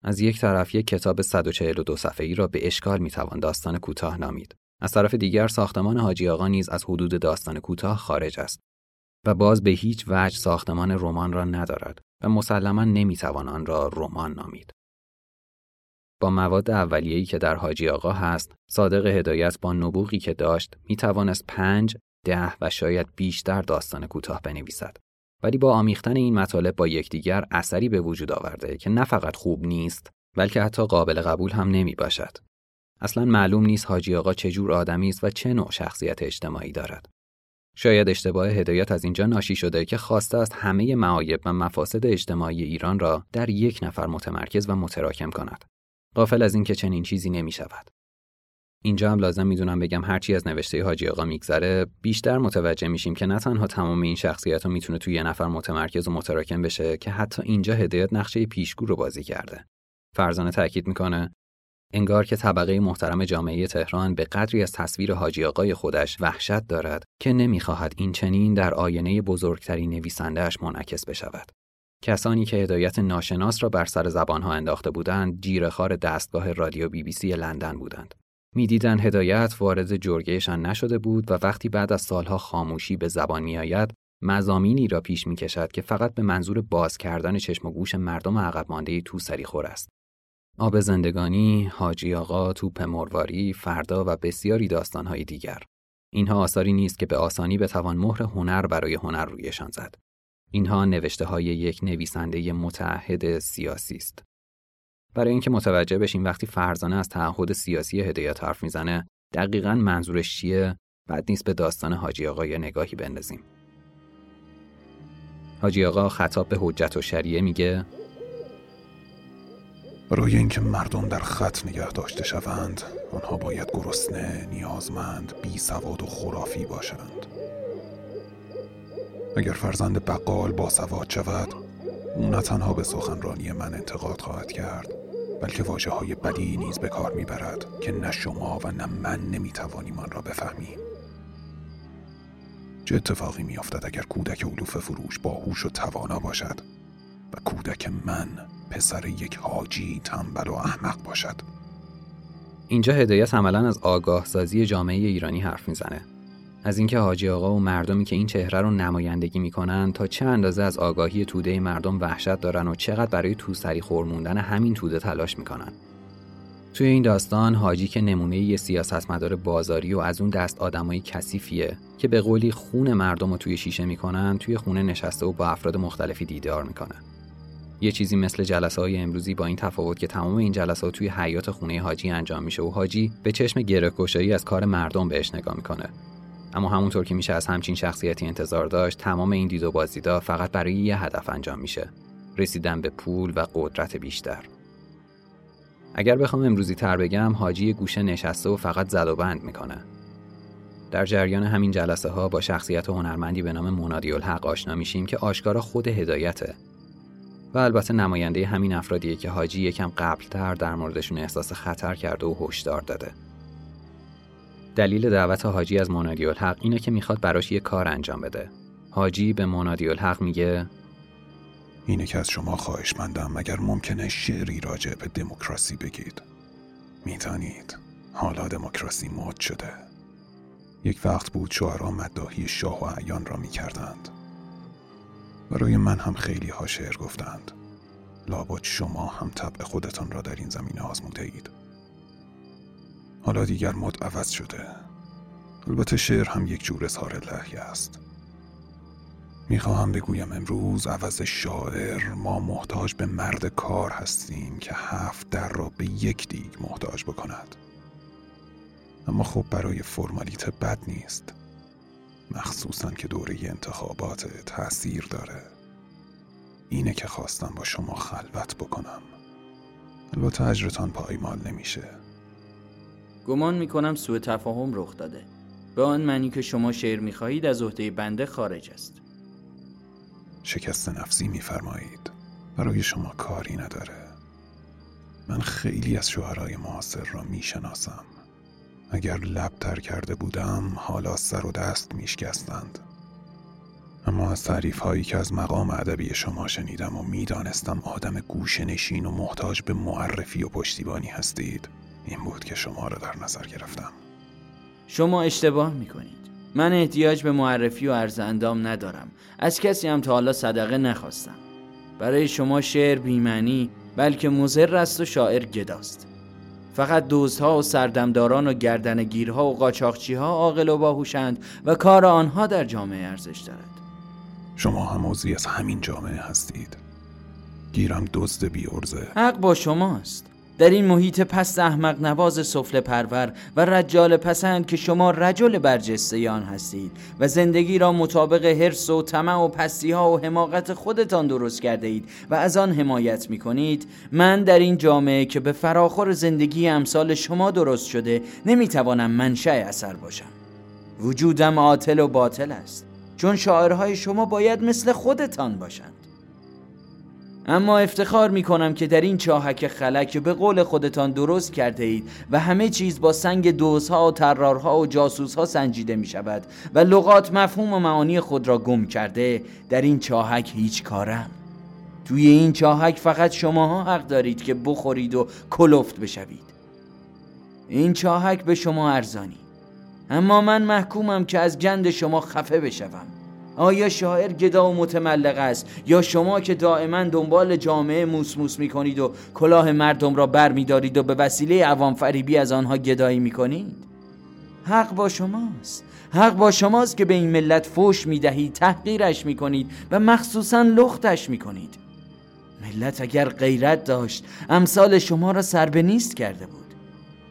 از یک طرف یک کتاب 142 صفحه‌ای را به اشکال می توان داستان کوتاه نامید. از طرف دیگر ساختمان حاجی آقا نیز از حدود داستان کوتاه خارج است و باز به هیچ وجه ساختمان رمان را ندارد و مسلما نمی‌توان آن را رمان نامید. با مواد اولیه‌ای که در حاجی آقا هست، صادق هدایت با نبوغی که داشت می توانست پنج، ده و شاید بیشتر داستان کوتاه بنویسد. ولی با آمیختن این مطالب با یکدیگر اثری به وجود آورده که نه فقط خوب نیست، بلکه حتی قابل قبول هم نمی باشد. اصلا معلوم نیست حاجی آقا چه جور آدمی است و چه نوع شخصیت اجتماعی دارد. شاید اشتباه هدایت از اینجا ناشی شده که خواسته است همه معایب و مفاسد اجتماعی ایران را در یک نفر متمرکز و متراکم کند. غافل از اینکه چنین چیزی نمی شود. اینجا هم لازم می‌دونم بگم هرچی از نوشته حاجی آقا میگذره بیشتر متوجه میشیم که نه تنها تمام این شخصیت ها می‌تونه توی یه نفر متمرکز و متراکم بشه که حتی اینجا هدایت نقشه پیشگو رو بازی کرده. فرزانه تاکید می‌کنه انگار که طبقه محترم جامعه تهران به قدری از تصویر حاجی آقای خودش وحشت دارد که نمی‌خواهد این چنین در آینه بزرگترین نویسندهش منعکس بشود. کسانی که هدایت ناشناس را بر سر زبانها انداخته بودند جیرخار دستگاه رادیو بی بی سی لندن بودند. می‌دیدند هدایت وارد جرگهشان نشده بود و وقتی بعد از سالها خاموشی به زبان میآید مزامینی را پیش می کشد که فقط به منظور باز کردن چشم و گوش مردم عقب مانده تو سری خور است. آب زندگانی، حاجی آقا، توپ مرواری، فردا و بسیاری داستانهای دیگر. اینها آثاری نیست که به آسانی بتوان مهر هنر برای هنر رویشان زد. اینها نوشته های یک نویسنده متعهد سیاسی است. برای اینکه متوجه بشیم وقتی فرزانه از تعهد سیاسی هدایت حرف می‌زنه دقیقا منظورش چیه؟ بعد نیست به داستان حاجی آقا یا نگاهی بندازیم. حاجی آقا خطاب به حجت و شریعه میگه برای اینکه مردم در خط نگه داشته شوند آنها باید گرسنه، نیازمند، بی سواد و خرافی باشند. اگر فرزند بقال با سواد شود او نه تنها به سخنرانی من انتقاد خواهد کرد بلکه واجه های بدی نیز به کار می‌برد که نه شما و نه من نمی‌توانیم آن را بفهمیم. چه اتفاقی میافتد اگر کودک علوف فروش باهوش و توانا باشد و کودک من پسر یک حاجی تنبل و احمق باشد؟ اینجا هدایت عملا از آگاه سازی جامعه ایرانی حرف می‌زنه. از اینکه حاجی آقا و مردمی که این چهره رو نمایندگی می‌کنن تا چه اندازه از آگاهی توده مردم وحشت دارن و چقدر برای توسری خورموندن همین توده تلاش می‌کنن. توی این داستان حاجی که نمونه یه سیاستمدار بازاری و از اون دست آدمای کثیفیه که به قولی خون مردم رو توی شیشه می‌کنن توی خونه نشسته و با افراد مختلفی دیدار می‌کنه. یه چیزی مثل جلسه های امروزی با این تفاوت که تمام این جلسات توی حیات خونه حاجی انجام میشه و حاجی به چشم گره از کار مردم بهش نگاه می‌کنه. اما همونطور که میشه از همچین شخصیتی انتظار داشت تمام این دید و بازدیدا فقط برای یه هدف انجام میشه رسیدن به پول و قدرت بیشتر. اگر بخوام امروزی تر بگم حاجی گوشه نشسته و فقط زد و بند می‌کنه. در جریان همین جلسه ها با شخصیت هنرمندی به نام منادی الحق آشنا میشیم که آشکارا خود هدایته. و البته نماینده همین افرادیه که حاجی یکم قبلتر در موردشون احساس خطر کرده و هشدار داده. دلیل دعوت حاجی از منادی الحق اینه که می‌خواد براش یه کار انجام بده. حاجی به منادی الحق میگه اینه که از شما خواهشمندم اگر ممکنه شعری راجع به دموکراسی بگید. می‌دانید حالا دموکراسی مد شده. یک وقت بود شعرا مداهی شاه و عیان را می‌کردند. برای من هم خیلی ها شعر گفتند. لابد شما هم طبع خودتان را در این زمینه آزموده اید. حالا دیگر مد عوض شده. البته شعر هم یک جور اظهار لحیه است. می‌خواهم بگویم امروز عوض شاعر ما محتاج به مرد کار هستیم که هفت در را به یک دیگ محتاج بکند. اما خب برای فرمالیته بد نیست. مخصوصا که دوره انتخابات تاثیر داره. اینه که خواستم با شما خلوت بکنم. البته اجرتان پایمال نمیشه. گمان می‌کنم سوء تفاهم رخ داده. به آن معنی که شما شعر می‌خواهید از عهده بنده خارج است. شکست نفسی میفرمایید. برای شما کاری نداره. من خیلی از شوهرای معاصر را می‌شناسم. اگر لب تر کرده بودم حالا سر و دست میشکستند. اما از تعریف هایی که از مقام ادبی شما شنیدم و می‌دانستم آدم گوشه نشین و محتاج به معرفی و پشتیبانی هستید این بود که شما را در نظر گرفتم. شما اشتباه می‌کنید. من احتیاج به معرفی و عرض اندام ندارم. از کسی هم تا حالا صدقه نخواستم. برای شما شعر بیمعنی بلکه مزر است و شاعر گداست. فقط دوزها و سردمداران و گردنگیرها و قاچاقچیها عاقل و باهوشند و کار آنها در جامعه ارزش دارد. شما هم از همین جامعه هستید. گیرم دزد بی ارزه حق با شماست. در این محیط پست احمق نواز سفله پرور و رجال پسند که شما رجل برجسته آن هستید و زندگی را مطابق حرس و طمع و پستی ها و حماقت خودتان درست کرده اید و از آن حمایت می کنید من در این جامعه که به فراخور زندگی امثال شما درست شده نمی توانم منشأ اثر باشم. وجودم عاطل و باطل است چون شاعرهای شما باید مثل خودتان باشند. اما افتخار می کنم که در این چاهک خلک به قول خودتان درست کرده اید و همه چیز با سنگ دوزها و ترارها و جاسوسها سنجیده می شود و لغات مفهوم و معانی خود را گم کرده در این چاهک هیچ کارم. توی این چاهک فقط شماها حق دارید که بخورید و کلفت بشوید. این چاهک به شما ارزانی. اما من محکومم که از گند شما خفه بشوم. آیا شاعر گدا و متملق است؟ یا شما که دائما دنبال جامعه موس موس می کنید و کلاه مردم را بر می دارید و به وسیله عوام فریبی از آنها گدایی می کنید حق با شماست. حق با شماست که به این ملت فوش می دهید تحقیرش می کنید و مخصوصا لختش می کنید ملت اگر غیرت داشت امثال شما را سر به نیست کرده بود.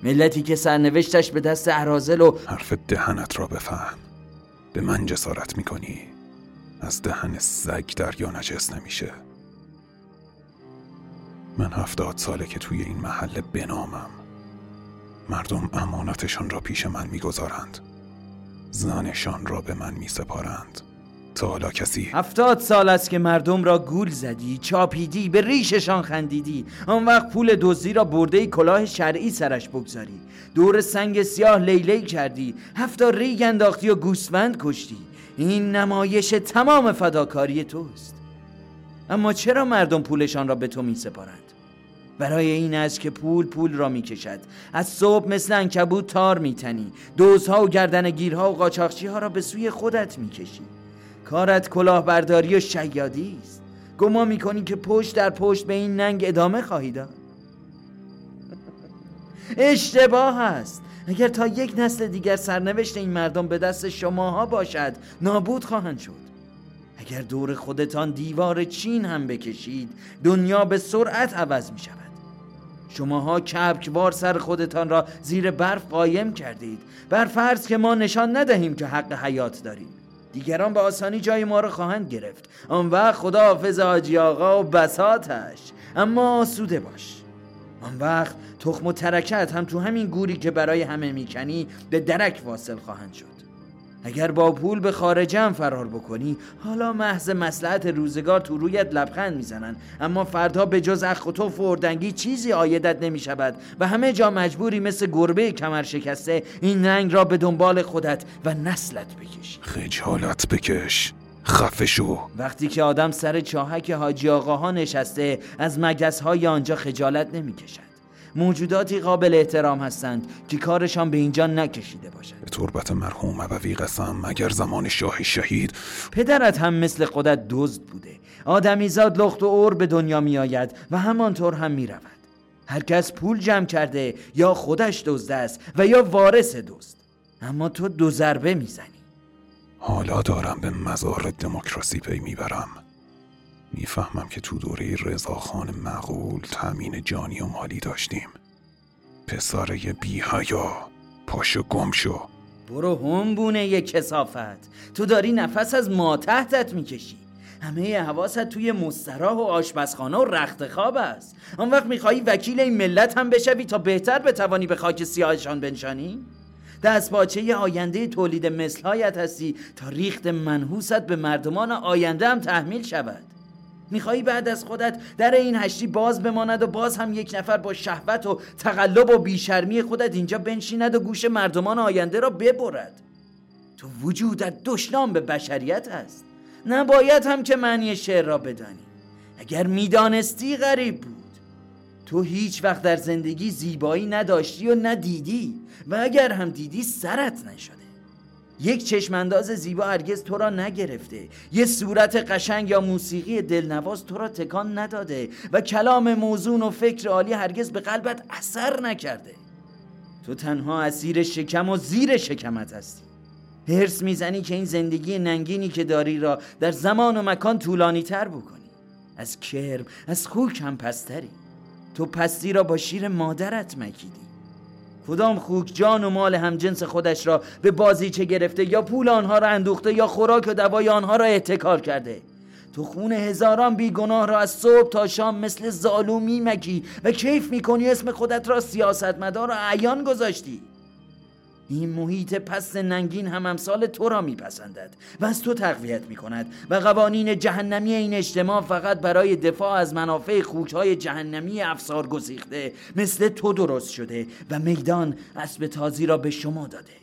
ملتی که سرنوشتش به دست احرازل و حرف دهنت را بفهم. به من جسارت می‌کنی؟ از دهن سگ دریا نجس نمیشه. من هفتاد ساله که توی این محله بنامم. مردم امانتشان را پیش من می‌گذارند. زنشان را به من میسپارند. تا حالا کسی هفتاد سال است که مردم را گول زدی چاپیدی به ریششان خندیدی. آن وقت پول دزدی را برده کلاه شرعی سرش بگذاری. دور سنگ سیاه لیلی کردی. هفتا ریگ انداختی و گوسفند کشتی. این نمایش تمام فداکاری توست. اما چرا مردم پولشان را به تو می سپارند؟ برای این است که پول پول را می کشد از صبح مثل انکبوت تار می تنی دوزها و گردنگیرها و قاچاقچی ها را به سوی خودت می کشی کارت کلاهبرداری و شیادی است. گما می‌کنی که پشت در پشت به این ننگ ادامه خواهی داد. اشتباه است. اگر تا یک نسل دیگر سرنوشت این مردم به دست شماها باشد نابود خواهند شد. اگر دور خودتان دیوار چین هم بکشید دنیا به سرعت عوض می شود. شماها کبکوار سر خودتان را زیر برف قایم کردید. بر فرض که ما نشان ندهیم که حق حیات داریم. دیگران به آسانی جای ما را خواهند گرفت. آن وقت خدا حافظ آجی آقا و بساتش. اما آسوده باش. آن وقت تخم و ترکت هم تو همین گوری که برای همه می‌کنی به درک واصل خواهند شد. اگر با پول به خارجه هم فرار بکنی حالا محض مسلحت روزگار تو رویت لبخند می‌زنن. اما فردا به جز اخ و اردنگی چیزی آیدت نمی شود و همه جا مجبوری مثل گربه کمر شکسته این رنگ را به دنبال خودت و نسلت بکشی خجالت بکش. خفه شو وقتی که آدم سر چاهک حاجی آقاها نشسته از مگس های آنجا خجالت نمی کشد موجوداتی قابل احترام هستند که کارشان به اینجا نکشیده باشد. به تربت مرحوم ابوی قسم مگر زمان شاه شهید. پدرت هم مثل خودت دزد بوده. آدمیزاد لخت و اور به دنیا می آید و همانطور هم می رود هر کس پول جمع کرده یا خودش دزد است و یا وارث دزد. اما تو دو ضربه می‌زنی. حالا دارم به مزار دموکراسی پی می‌برم. می‌فهمم که تو دوره رضاخان معقول تأمین جانی و مالی داشتیم. پسره بیهیا پاشو گم شو. برو هم بونه یک کسافت. تو داری نفس از ما تحتت می‌کشی. همه حواست توی مستراح و آشپزخانه و رخت خواب است. آن وقت میخوایی وکیل این ملت هم بشوی تا بهتر بتوانی به خاک سیاهشان بنشانی؟ دست باچه آینده تولید مثلهایت هستی تا ریخت منحوست به مردمان آینده هم تحمیل شود. میخوایی بعد از خودت در این هشتی باز بماند و باز هم یک نفر با شهوت و تقلب و بیشرمی خودت اینجا بنشیند و گوش مردمان آینده را ببرد. تو وجودت دشنام به بشریت است نباید هم که معنی شعر را بدانی. اگر می‌دانستی غریب بود. تو هیچ وقت در زندگی زیبایی نداشتی و ندیدی و اگر هم دیدی سرت نشده. یک چشمانداز زیبا هرگز تو را نگرفته. یه صورت قشنگ یا موسیقی دلنواز تو را تکان نداده و کلام موزون و فکر عالی هرگز به قلبت اثر نکرده. تو تنها اسیر شکم و زیر شکمت هستی. هرس می‌زنی که این زندگی ننگینی که داری را در زمان و مکان طولانی تر بکنی. از کرم از خوک هم پستری. تو پستی را با شیر مادرت مکیدی. کدام خوک جان و مال همجنس خودش را به بازیچه گرفته یا پول آنها را اندوخته یا خوراک و دوای آنها را احتکار کرده؟ تو خون هزاران بیگناه را از صبح تا شام مثل زالو میمکی و کیف می‌کنی اسم خودت را سیاستمدار و عیان گذاشتی؟ این محیط پست ننگین هم امثال تو را میپسندد و از تو تقویت می‌کند و قوانین جهنمی این اجتماع فقط برای دفاع از منافع خوکهای جهنمی افسار گسیخته مثل تو درست شده و میدان اسب تازی را به شما داده.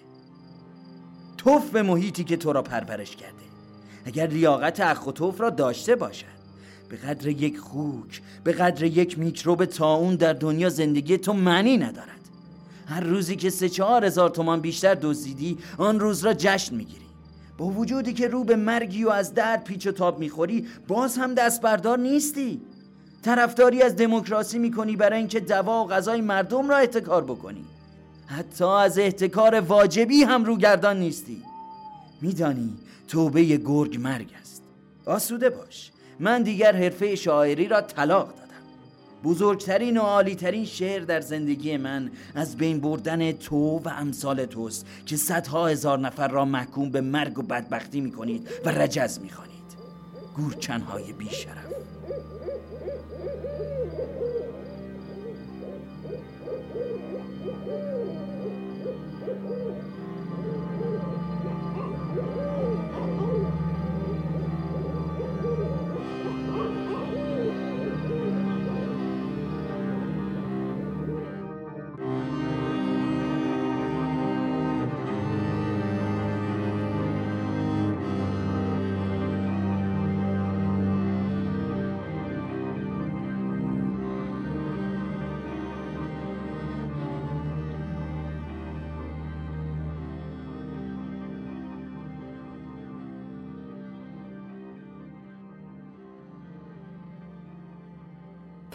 توف به محیطی که تو را پرورش کرده. اگر لیاقت اخ و توف را داشته باشد. به قدر یک خوک به قدر یک میکروب تاون در دنیا زندگی تو معنی ندارد. هر روزی که سه چهار هزار تومان بیشتر دزدیدی آن روز را جشن می‌گیری. با وجودی که رو به مرگی و از درد پیچ و تاب می‌خوری باز هم دست بردار نیستی. طرفداری از دموکراسی می‌کنی برای اینکه دوا و غذای مردم را احتکار بکنی. حتی از احتکار واجبی هم روگردان نیستی. میدانی توبه گرگ مرگ است. آسوده باش. من دیگر حرفه شاعری را طلاق دادم بزرگترین و عالیترین شعر در زندگی من از بین بردن تو و امثال توست که صدها هزار نفر را محکوم به مرگ و بدبختی می‌کنید و رجز می‌خوانید. گورچنهای بیشرف.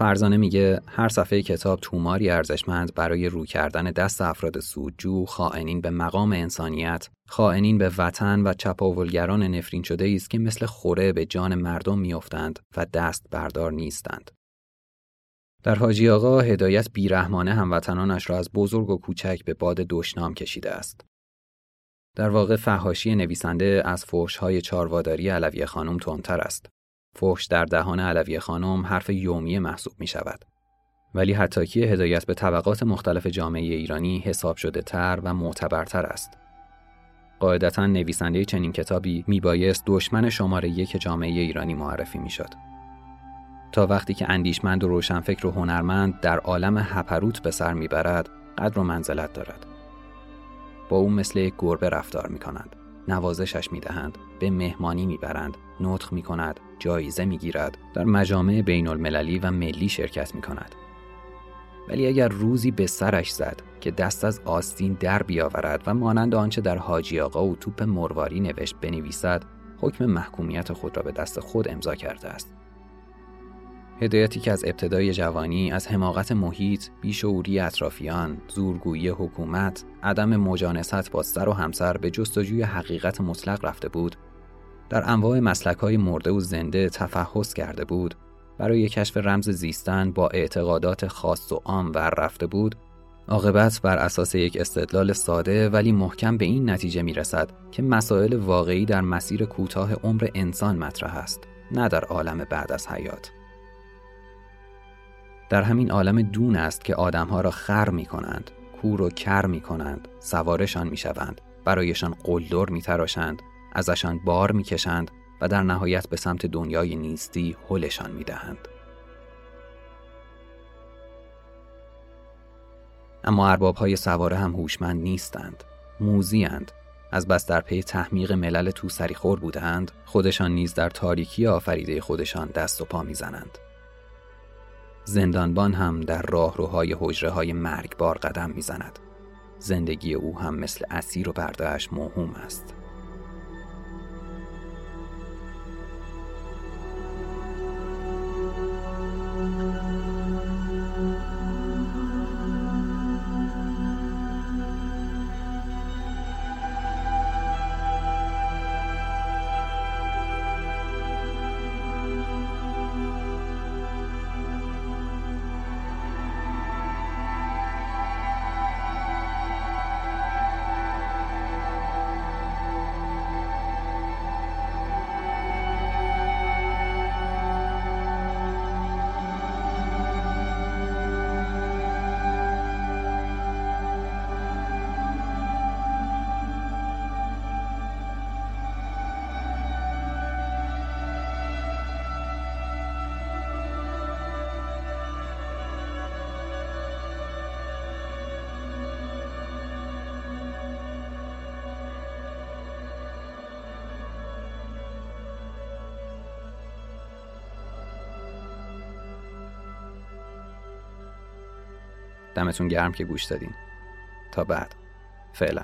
فرزانه میگه هر صفحه کتاب توماری ارزشمند برای رو کردن دست افراد سودجو، خائنین به مقام انسانیت، خائنین به وطن و چپاولگران نفرین شده است که مثل خوره به جان مردم میافتند و دست بردار نیستند. در حاجی آقا هدایت بیرحمانه هموطنانش را از بزرگ و کوچک به باد دشنام کشیده است. در واقع فهاشی نویسنده از فوشهای چارواداری علوی خانم تندتر است. فحش در دهان علوی خانم حرف یومی محسوب می شود. ولی حتاکی هدایت به طبقات مختلف جامعه ایرانی حساب شده تر و معتبرتر است. قاعدتا نویسنده چنین کتابی میبایست دشمن شماره یک جامعه ایرانی معرفی می‌شد. تا وقتی که اندیشمند و روشنفکر و هنرمند در عالم هپروت به سر می‌برد قدر و منزلت دارد. با او مثل یک گربه رفتار می کنند. نوازشش می دهند. به مهمانی می برند. نطخ می کند. جایزه می گیرد. در مجامع بین المللی و ملی شرکت می کند. ولی اگر روزی به سرش زد که دست از آستین در بیاورد و مانند آنچه در حاجی آقا و توپ مرواری نوشت بنویسد حکم محکومیت خود را به دست خود امضا کرده است هدایتی که از ابتدای جوانی از حماقت محیط، بیشعوری اطرافیان، زورگویی حکومت، عدم مجانست با سر و همسر به جستجوی حقیقت مطلق رفته بود، در انواع مسلک های مرده و زنده تفحص کرده بود، برای کشف رمز زیستن با اعتقادات خاص و عام ور رفته بود، عاقبت بر اساس یک استدلال ساده ولی محکم به این نتیجه می رسد که مسائل واقعی در مسیر کوتاه عمر انسان مطرح است، نه در عالم بعد از حیات. در همین عالم دون است که آدمها را خر می کنند، کور و کر می کنند، سوارشان می شوند، برایشان قلدر می تراشند، ازشان بار می کشند و در نهایت به سمت دنیای نیستی حلشان می دهند. اما ارباب های سواره هم هوشمند نیستند، موزیند، از بس در پی تحمیق ملل تو خور بودند خودشان نیز در تاریکی آفریده خودشان دست و پا می‌زنند زندانبان هم در راهروهای حجره های مرگبار قدم می‌زند. زندگی او هم مثل اسیر و بردهش موهوم است. دمتون گرم که گوش دادین. تا بعد. فعلا.